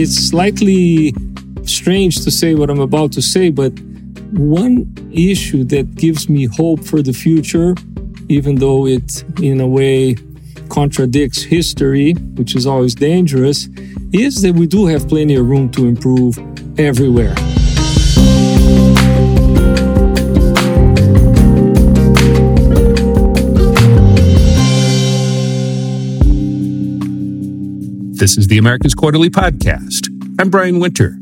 it's slightly strange to say what I'm about to say, but one issue that gives me hope for the future, even though it in a way contradicts history, which is always dangerous, is that we do have plenty of room to improve everywhere. This is the Americas Quarterly Podcast. I'm Brian Winter.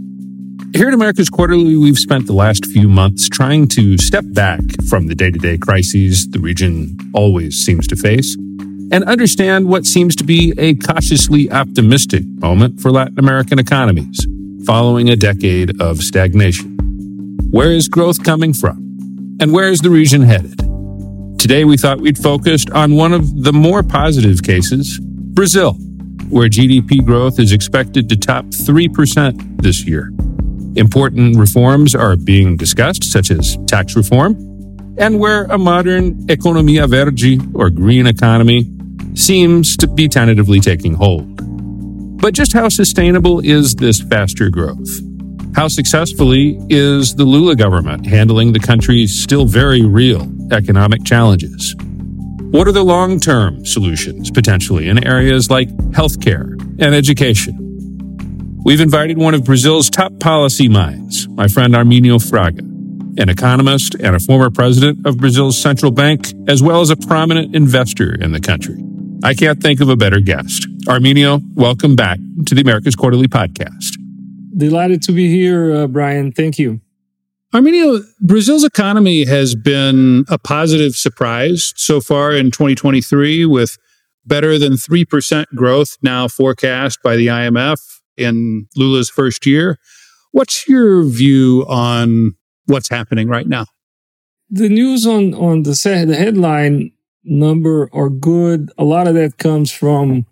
Here at Americas Quarterly, we've spent the last few months trying to step back from the day to day crises the region always seems to face and understand what seems to be a cautiously optimistic moment for Latin American economies following a decade of stagnation. Where is growth coming from? And where is the region headed? Today, we thought we'd focus on one of the more positive cases Brazil where GDP growth is expected to top 3% this year. Important reforms are being discussed, such as tax reform, and where a modern economia verde, or green economy, seems to be tentatively taking hold. But just how sustainable is this faster growth? How successfully is the Lula government handling the country's still very real economic challenges? What are the long term solutions potentially in areas like healthcare and education? We've invited one of Brazil's top policy minds, my friend Arminio Fraga, an economist and a former president of Brazil's central bank, as well as a prominent investor in the country. I can't think of a better guest. Arminio, welcome back to the Americas Quarterly Podcast. Delighted to be here, uh, Brian. Thank you. Arminio, Brazil's economy has been a positive surprise so far in 2023 with better than 3% growth now forecast by the IMF in Lula's first year. What's your view on what's happening right now? The news on, on the, the headline number are good. A lot of that comes from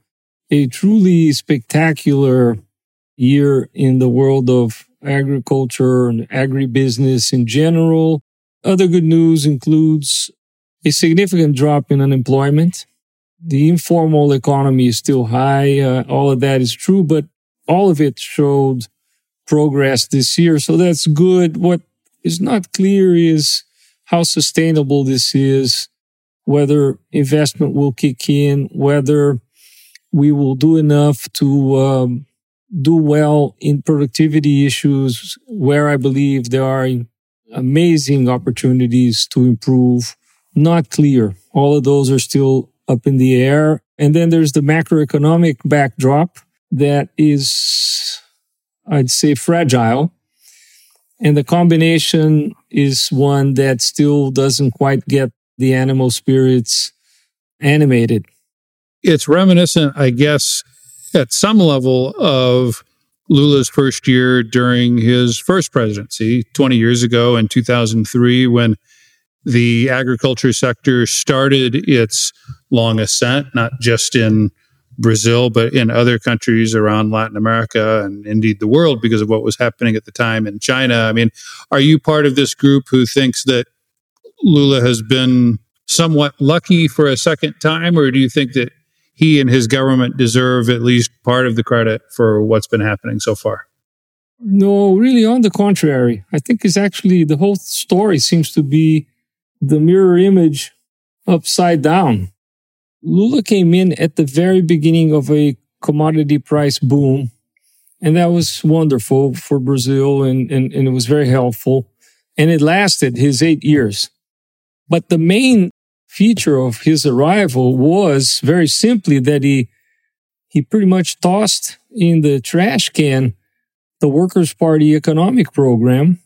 a truly spectacular year in the world of agriculture and agribusiness in general. Other good news includes a significant drop in unemployment. The informal economy is still high. Uh, all of that is true, but all of it showed progress this year. So that's good. What is not clear is how sustainable this is, whether investment will kick in, whether we will do enough to um, do well in productivity issues where I believe there are amazing opportunities to improve. Not clear. All of those are still up in the air. And then there's the macroeconomic backdrop that is, I'd say, fragile. And the combination is one that still doesn't quite get the animal spirits animated. It's reminiscent, I guess, at some level of Lula's first year during his first presidency 20 years ago in 2003 when the agriculture sector started its long ascent, not just in Brazil, but in other countries around Latin America and indeed the world because of what was happening at the time in China. I mean, are you part of this group who thinks that Lula has been somewhat lucky for a second time, or do you think that he and his government deserve at least part of the credit for what's been happening so far. No, really, on the contrary. I think it's actually the whole story seems to be the mirror image upside down. Lula came in at the very beginning of a commodity price boom, and that was wonderful for Brazil and, and, and it was very helpful. And it lasted his eight years. But the main feature of his arrival was very simply that he he pretty much tossed in the trash can the Workers' Party economic program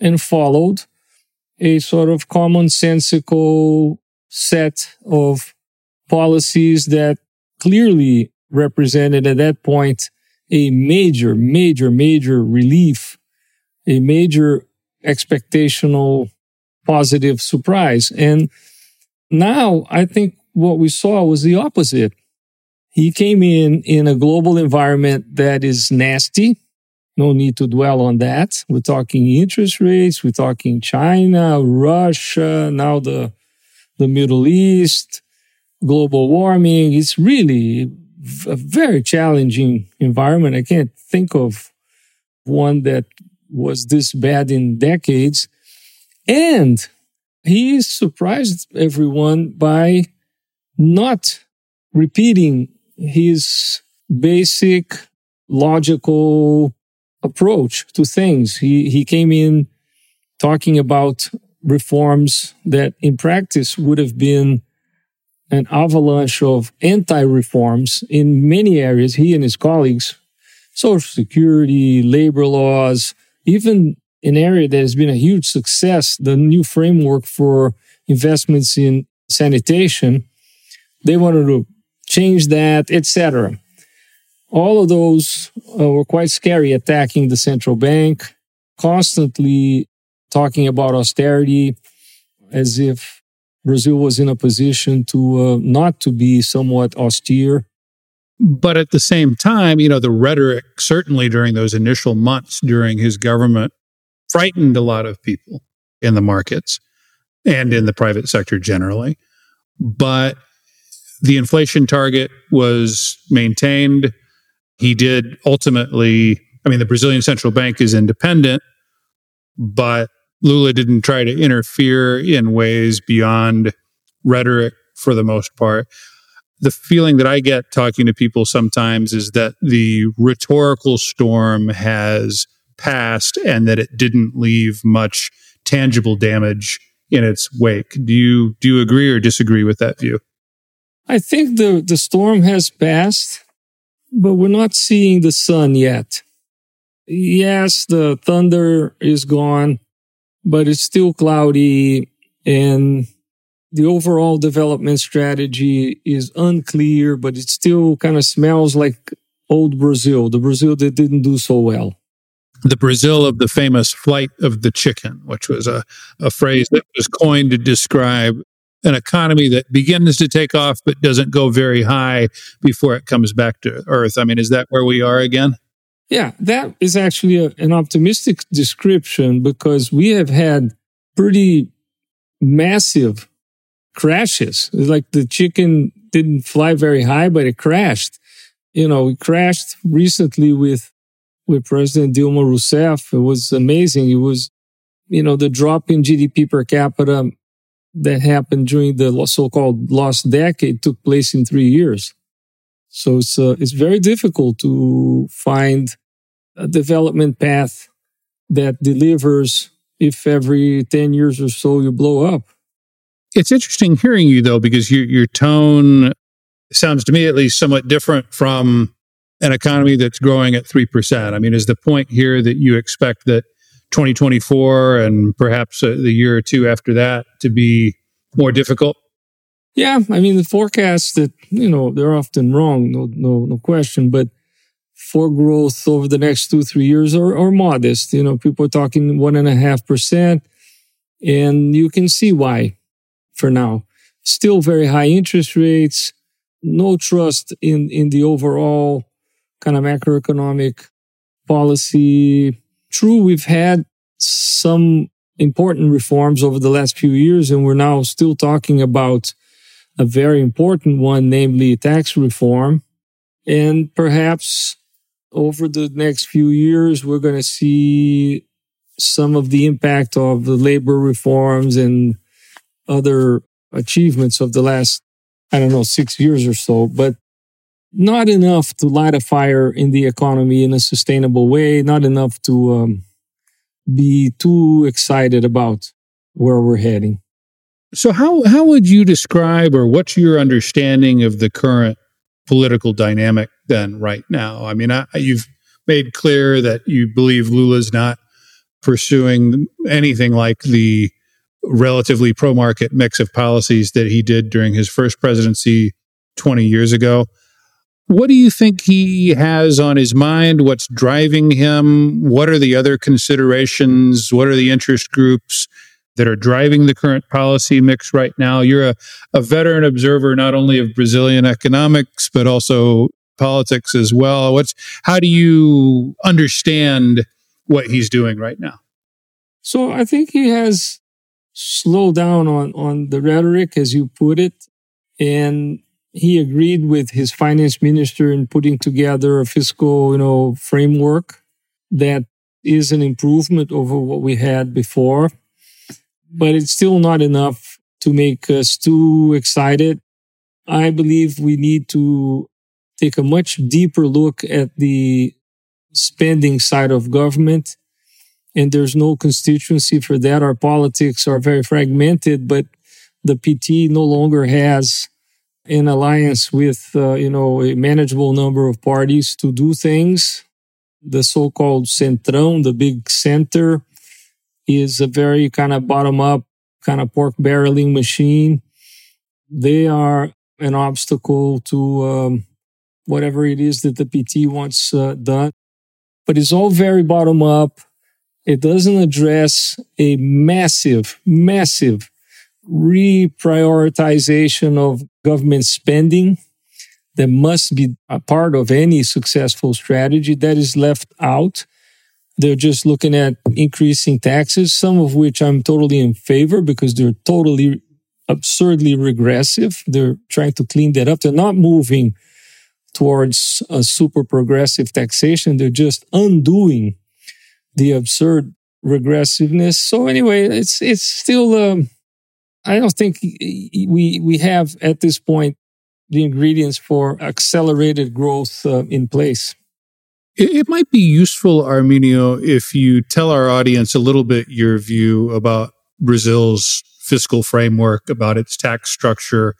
and followed a sort of commonsensical set of policies that clearly represented at that point a major, major, major relief, a major expectational positive surprise. And now, I think what we saw was the opposite. He came in in a global environment that is nasty. No need to dwell on that. We're talking interest rates. We're talking China, Russia, now the, the Middle East, global warming. It's really a very challenging environment. I can't think of one that was this bad in decades. And he surprised everyone by not repeating his basic logical approach to things. He, he came in talking about reforms that in practice would have been an avalanche of anti reforms in many areas. He and his colleagues, social security, labor laws, even an area that has been a huge success, the new framework for investments in sanitation. They wanted to change that, etc. All of those uh, were quite scary, attacking the central bank, constantly talking about austerity as if Brazil was in a position to uh, not to be somewhat austere. But at the same time, you know, the rhetoric certainly during those initial months during his government frightened a lot of people in the markets and in the private sector generally. But the inflation target was maintained. He did ultimately, I mean, the Brazilian central bank is independent, but Lula didn't try to interfere in ways beyond rhetoric for the most part. The feeling that I get talking to people sometimes is that the rhetorical storm has passed and that it didn't leave much tangible damage in its wake. Do you do you agree or disagree with that view? I think the the storm has passed, but we're not seeing the sun yet. Yes, the thunder is gone but it's still cloudy and the overall development strategy is unclear, but it still kind of smells like old Brazil, the Brazil that didn't do so well. The Brazil of the famous flight of the chicken, which was a, a phrase that was coined to describe an economy that begins to take off but doesn't go very high before it comes back to earth. I mean, is that where we are again? Yeah, that is actually a, an optimistic description because we have had pretty massive crashes. It's like the chicken didn't fly very high, but it crashed. You know, we crashed recently with with President Dilma Rousseff. It was amazing. It was, you know, the drop in GDP per capita that happened during the so-called lost decade took place in three years. So it's, uh, it's very difficult to find a development path that delivers if every 10 years or so you blow up. It's interesting hearing you though, because your, your tone sounds to me at least somewhat different from an economy that's growing at 3%. I mean, is the point here that you expect that 2024 and perhaps uh, the year or two after that to be more difficult? Yeah, I mean the forecasts that you know they're often wrong, no, no, no question. But for growth over the next two three years are, are modest. You know, people are talking one and a half percent, and you can see why. For now, still very high interest rates, no trust in in the overall kind of macroeconomic policy. True, we've had some important reforms over the last few years, and we're now still talking about a very important one, namely tax reform. And perhaps over the next few years, we're going to see some of the impact of the labor reforms and other achievements of the last, I don't know, six years or so, but not enough to light a fire in the economy in a sustainable way, not enough to um, be too excited about where we're heading. So how how would you describe or what's your understanding of the current political dynamic then right now? I mean, I, you've made clear that you believe Lula's not pursuing anything like the relatively pro market mix of policies that he did during his first presidency 20 years ago. What do you think he has on his mind? What's driving him? What are the other considerations? What are the interest groups that are driving the current policy mix right now? You're a, a veteran observer not only of Brazilian economics, but also politics as well. What's how do you understand what he's doing right now? So I think he has slowed down on on the rhetoric, as you put it, and he agreed with his finance minister in putting together a fiscal, you know, framework that is an improvement over what we had before, but it's still not enough to make us too excited. I believe we need to take a much deeper look at the spending side of government. And there's no constituency for that. Our politics are very fragmented, but the PT no longer has an alliance with, uh, you know, a manageable number of parties to do things. The so-called centrão, the big center, is a very kind of bottom-up, kind of pork barreling machine. They are an obstacle to um, whatever it is that the PT wants uh, done. But it's all very bottom up. It doesn't address a massive, massive reprioritization of government spending that must be a part of any successful strategy that is left out. They're just looking at increasing taxes, some of which I'm totally in favor because they're totally absurdly regressive. They're trying to clean that up. They're not moving towards a super progressive taxation. They're just undoing the absurd regressiveness. So anyway, it's it's still. Um, I don't think we we have at this point the ingredients for accelerated growth uh, in place. It, it might be useful, Arminio, if you tell our audience a little bit your view about Brazil's fiscal framework, about its tax structure.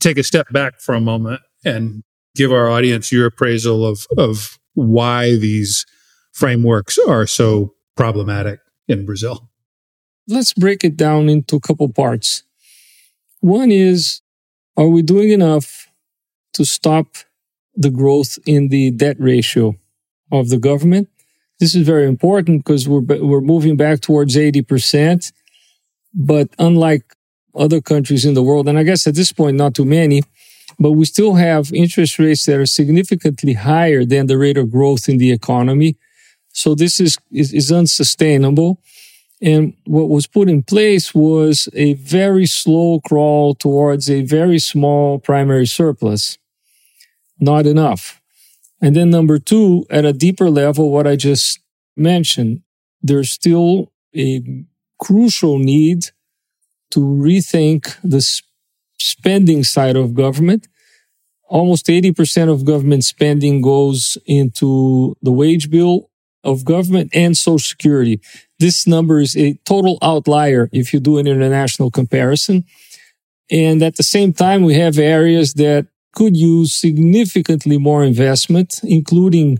Take a step back for a moment and give our audience your appraisal of, of why these frameworks are so problematic in Brazil. Let's break it down into a couple parts. One is, are we doing enough to stop the growth in the debt ratio of the government? This is very important because we're, we're moving back towards 80%. But unlike other countries in the world, and I guess at this point, not too many, but we still have interest rates that are significantly higher than the rate of growth in the economy. So this is, is, is unsustainable. And what was put in place was a very slow crawl towards a very small primary surplus. Not enough. And then number two, at a deeper level, what I just mentioned, there's still a crucial need to rethink the spending side of government. Almost 80% of government spending goes into the wage bill of government and social security. This number is a total outlier if you do an international comparison. And at the same time, we have areas that could use significantly more investment, including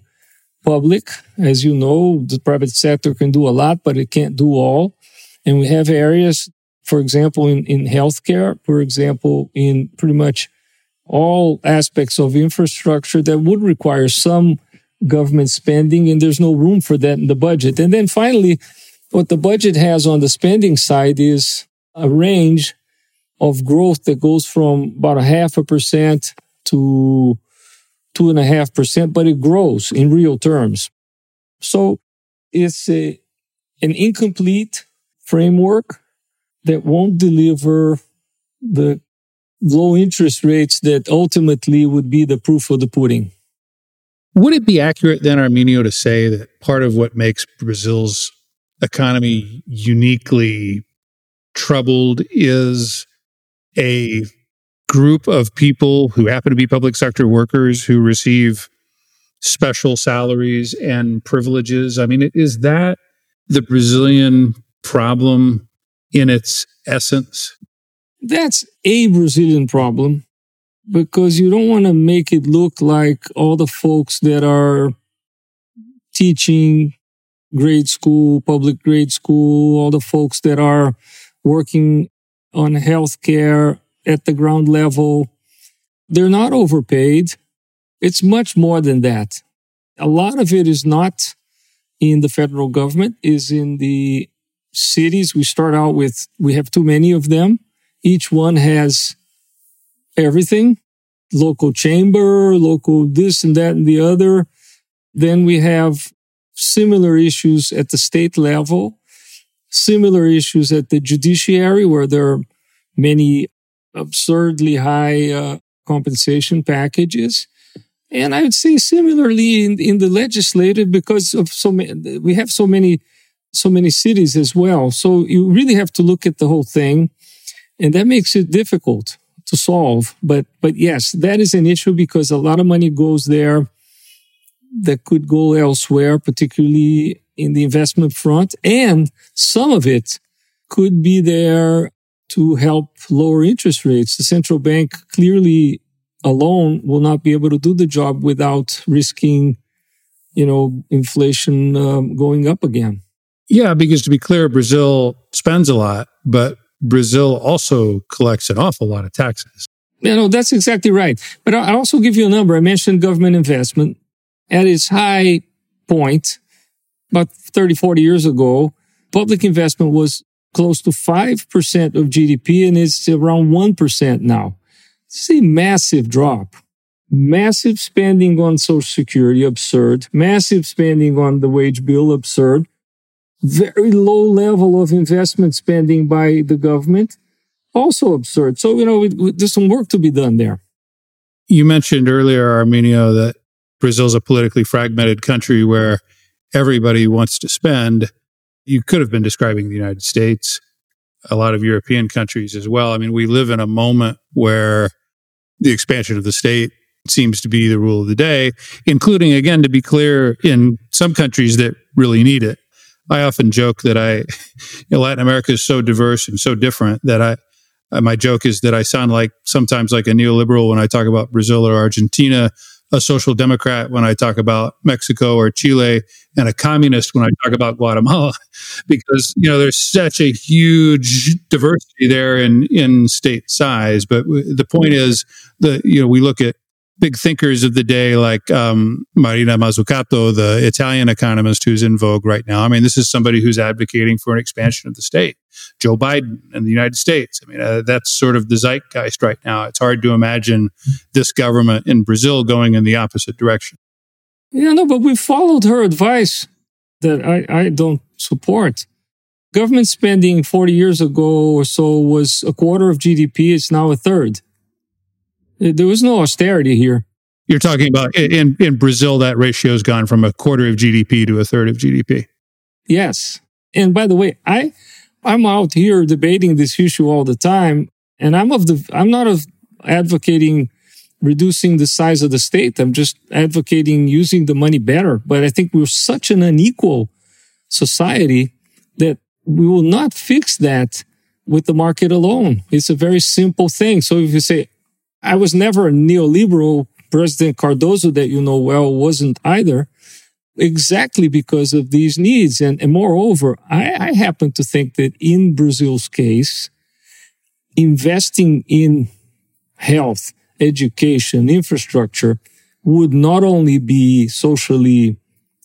public. As you know, the private sector can do a lot, but it can't do all. And we have areas for example, in, in healthcare, for example, in pretty much all aspects of infrastructure that would require some government spending, and there's no room for that in the budget. And then finally, what the budget has on the spending side is a range of growth that goes from about a half a percent to two and a half percent, but it grows in real terms. So it's a, an incomplete framework that won't deliver the low interest rates that ultimately would be the proof of the pudding. Would it be accurate then, Arminio, to say that part of what makes Brazil's economy uniquely troubled is a group of people who happen to be public sector workers who receive special salaries and privileges? I mean, is that the Brazilian problem in its essence? That's a Brazilian problem because you don't want to make it look like all the folks that are teaching grade school, public grade school, all the folks that are working on healthcare at the ground level, they're not overpaid. It's much more than that. A lot of it is not in the federal government, is in the cities. We start out with, we have too many of them. Each one has everything local chamber, local this and that and the other. Then we have similar issues at the state level, similar issues at the judiciary, where there are many absurdly high uh, compensation packages. And I would say similarly in, in the legislative because of so many, we have so many, so many cities as well. So you really have to look at the whole thing. And that makes it difficult to solve. But, but yes, that is an issue because a lot of money goes there that could go elsewhere, particularly in the investment front. And some of it could be there to help lower interest rates. The central bank clearly alone will not be able to do the job without risking, you know, inflation um, going up again. Yeah, because to be clear, Brazil spends a lot, but Brazil also collects an awful lot of taxes. Yeah, no, that's exactly right. But I also give you a number. I mentioned government investment at its high point about 30, 40 years ago. Public investment was close to 5% of GDP and it's around 1% now. It's a massive drop. Massive spending on social security, absurd. Massive spending on the wage bill, absurd very low level of investment spending by the government, also absurd. So, you know, there's some work to be done there. You mentioned earlier, Arminio, that Brazil's a politically fragmented country where everybody wants to spend. You could have been describing the United States, a lot of European countries as well. I mean, we live in a moment where the expansion of the state seems to be the rule of the day, including, again, to be clear, in some countries that really need it. I often joke that I, you know, Latin America is so diverse and so different that I, uh, my joke is that I sound like sometimes like a neoliberal when I talk about Brazil or Argentina, a social democrat when I talk about Mexico or Chile, and a communist when I talk about Guatemala, because you know there's such a huge diversity there in in state size. But w- the point is that you know we look at big thinkers of the day like um, Mariana Mazzucato, the Italian economist who's in vogue right now. I mean, this is somebody who's advocating for an expansion of the state. Joe Biden in the United States. I mean, uh, that's sort of the zeitgeist right now. It's hard to imagine this government in Brazil going in the opposite direction. Yeah, no, but we followed her advice that I, I don't support. Government spending 40 years ago or so was a quarter of GDP. It's now a third. There was no austerity here. You're talking about in, in Brazil, that ratio has gone from a quarter of GDP to a third of GDP. Yes. And by the way, I, I'm out here debating this issue all the time. And I'm of the, I'm not of advocating reducing the size of the state. I'm just advocating using the money better. But I think we're such an unequal society that we will not fix that with the market alone. It's a very simple thing. So if you say, I was never a neoliberal. President Cardoso, that you know well, wasn't either, exactly because of these needs. And, and moreover, I, I happen to think that in Brazil's case, investing in health, education, infrastructure would not only be socially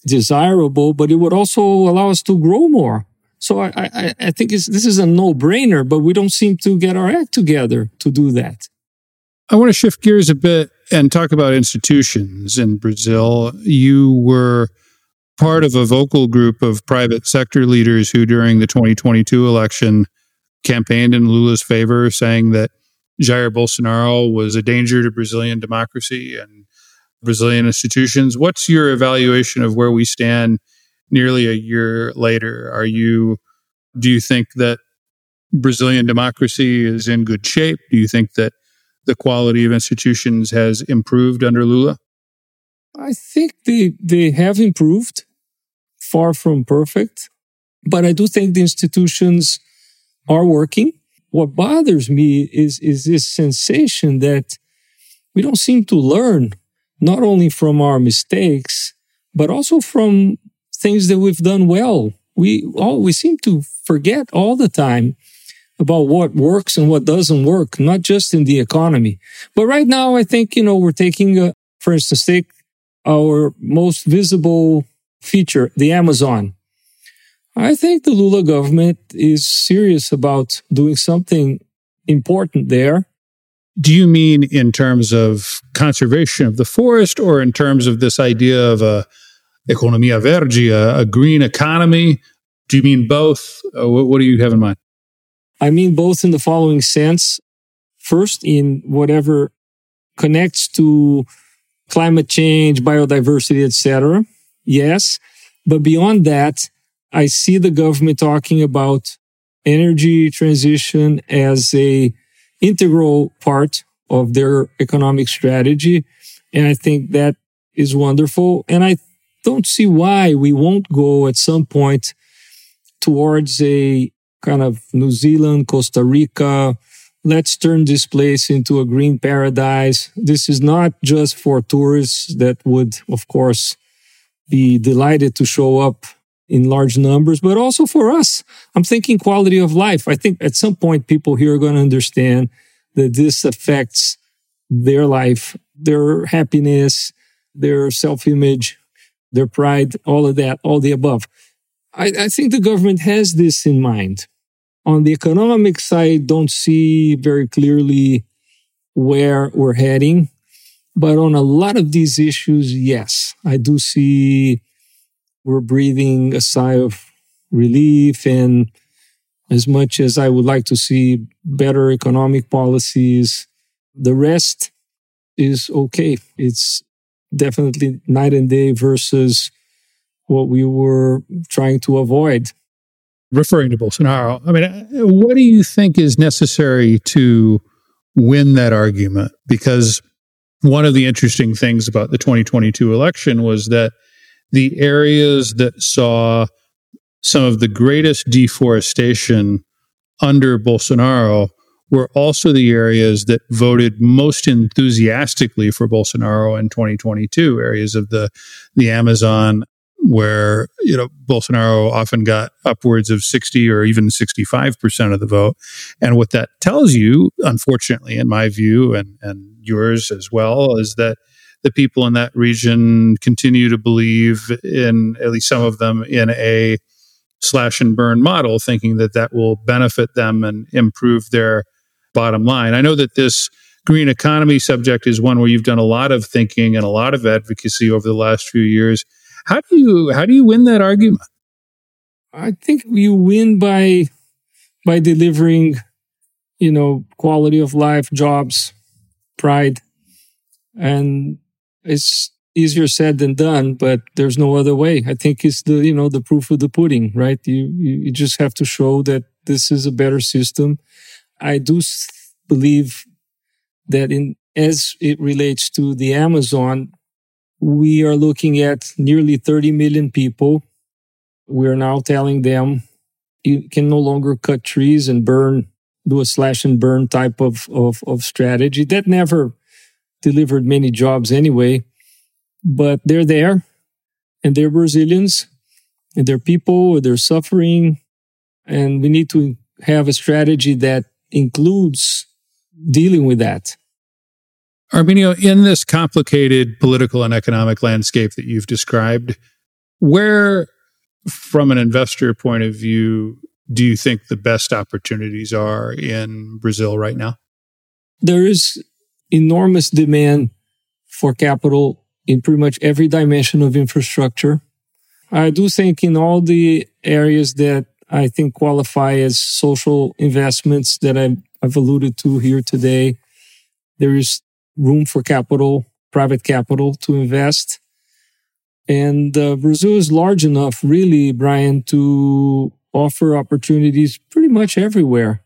desirable, but it would also allow us to grow more. So I, I, I think this is a no brainer, but we don't seem to get our act together to do that. I want to shift gears a bit and talk about institutions in Brazil. You were part of a vocal group of private sector leaders who, during the 2022 election, campaigned in Lula's favor, saying that Jair Bolsonaro was a danger to Brazilian democracy and Brazilian institutions. What's your evaluation of where we stand nearly a year later? Are you do you think that Brazilian democracy is in good shape? Do you think that the quality of institutions has improved under Lula? I think they, they have improved, far from perfect, but I do think the institutions are working. What bothers me is, is this sensation that we don't seem to learn not only from our mistakes, but also from things that we've done well. We all, we seem to forget all the time about what works and what doesn't work, not just in the economy. But right now, I think, you know, we're taking, a, for instance, take our most visible feature, the Amazon. I think the Lula government is serious about doing something important there. Do you mean in terms of conservation of the forest or in terms of this idea of a economia verde, a, a green economy? Do you mean both? Uh, what, what do you have in mind? I mean both in the following sense. First, in whatever connects to climate change, biodiversity, etc. Yes. But beyond that, I see the government talking about energy transition as a integral part of their economic strategy. And I think that is wonderful. And I don't see why we won't go at some point towards a kind of New Zealand, Costa Rica. Let's turn this place into a green paradise. This is not just for tourists that would, of course, be delighted to show up in large numbers, but also for us. I'm thinking quality of life. I think at some point people here are going to understand that this affects their life, their happiness, their self image, their pride, all of that, all the above. I, I, think the government has this in mind. On the economic side, don't see very clearly where we're heading. But on a lot of these issues, yes, I do see we're breathing a sigh of relief. And as much as I would like to see better economic policies, the rest is okay. It's definitely night and day versus what we were trying to avoid. Referring to Bolsonaro, I mean, what do you think is necessary to win that argument? Because one of the interesting things about the 2022 election was that the areas that saw some of the greatest deforestation under Bolsonaro were also the areas that voted most enthusiastically for Bolsonaro in 2022, areas of the, the Amazon where, you know, Bolsonaro often got upwards of 60 or even 65% of the vote. And what that tells you, unfortunately, in my view and, and yours as well, is that the people in that region continue to believe in, at least some of them, in a slash and burn model, thinking that that will benefit them and improve their bottom line. I know that this green economy subject is one where you've done a lot of thinking and a lot of advocacy over the last few years. How do you how do you win that argument? I think you win by by delivering, you know, quality of life, jobs, pride, and it's easier said than done. But there's no other way. I think it's the you know the proof of the pudding, right? You you, you just have to show that this is a better system I do believe that in as it relates to the Amazon, we are looking at nearly 30 million people. We are now telling them you can no longer cut trees and burn, do a slash and burn type of, of, of strategy. That never delivered many jobs anyway, but they're there and they're Brazilians and they're people, they're suffering. And we need to have a strategy that includes dealing with that. Arminio, in this complicated political and economic landscape that you've described, where, from an investor point of view, do you think the best opportunities are in Brazil right now? There is enormous demand for capital in pretty much every dimension of infrastructure. I do think in all the areas that I think qualify as social investments that I, have alluded to here today. There is room for capital, private capital to invest. And uh, Brazil is large enough, really, Brian, to offer opportunities pretty much everywhere.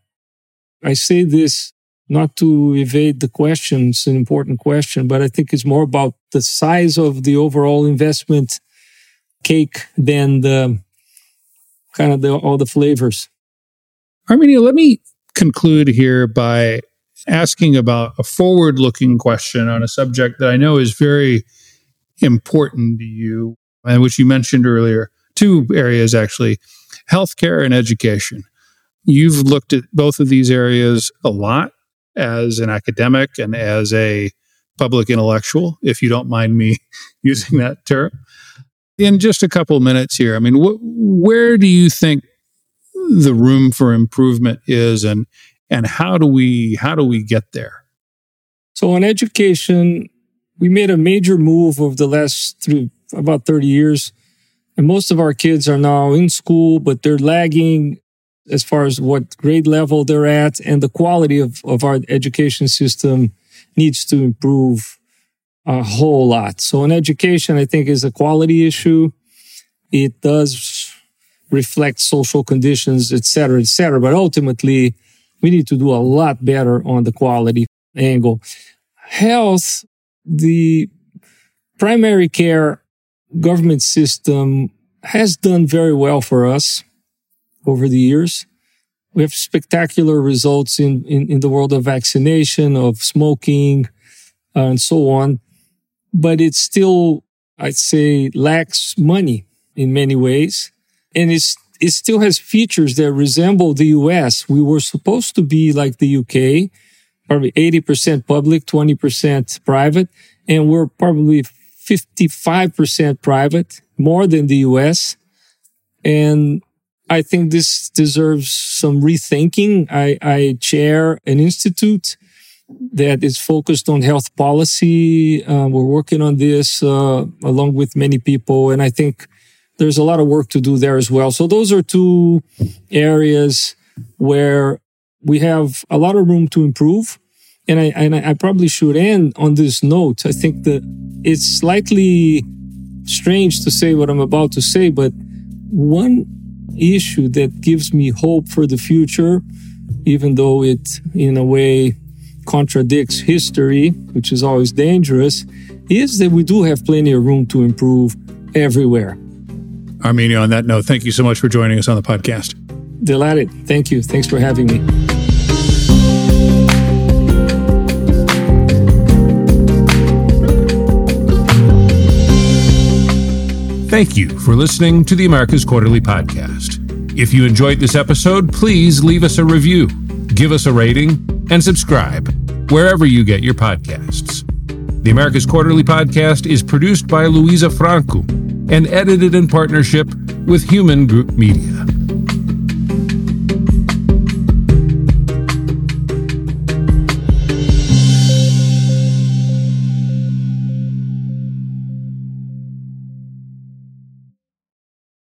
I say this not to evade the question, it's an important question, but I think it's more about the size of the overall investment cake than the kind of the, all the flavors. Arminio, let me conclude here by asking about a forward looking question on a subject that I know is very important to you and which you mentioned earlier. Two areas actually healthcare and education. You've looked at both of these areas a lot as an academic and as a public intellectual, if you don't mind me using that term in just a couple minutes here, I mean, wh- where do you think the room for improvement is, and and how do we how do we get there? So on education, we made a major move over the last through about thirty years, and most of our kids are now in school, but they're lagging as far as what grade level they're at and the quality of, of our education system needs to improve a whole lot. So in education, I think is a quality issue. It does reflect social conditions, et cetera, et cetera. But ultimately, we need to do a lot better on the quality angle. Health, the primary care government system has done very well for us over the years. We have spectacular results in, in, in the world of vaccination, of smoking, uh, and so on. But it still, I'd say, lacks money in many ways. And it's, it still has features that resemble the US. We were supposed to be like the UK, probably 80% public, 20% private. And we're probably 55% private, more than the US. And I think this deserves some rethinking. I, I chair an institute that is focused on health policy. Uh, we're working on this uh, along with many people, and I think there's a lot of work to do there as well. So those are two areas where we have a lot of room to improve. And I, and I probably should end on this note. I think that it's slightly strange to say what I'm about to say, but one issue that gives me hope for the future, even though it, in a way, contradicts history, which is always dangerous, is that we do have plenty of room to improve everywhere. Arminio, on that note, thank you so much for joining us on the podcast. Delighted. Thank you. Thanks for having me. Thank you for listening to the Americas Quarterly Podcast. If you enjoyed this episode, please leave us a review, give us a rating, and subscribe wherever you get your podcasts. The Americas Quarterly Podcast is produced by Luisa Franco and edited in partnership with Human Group Media.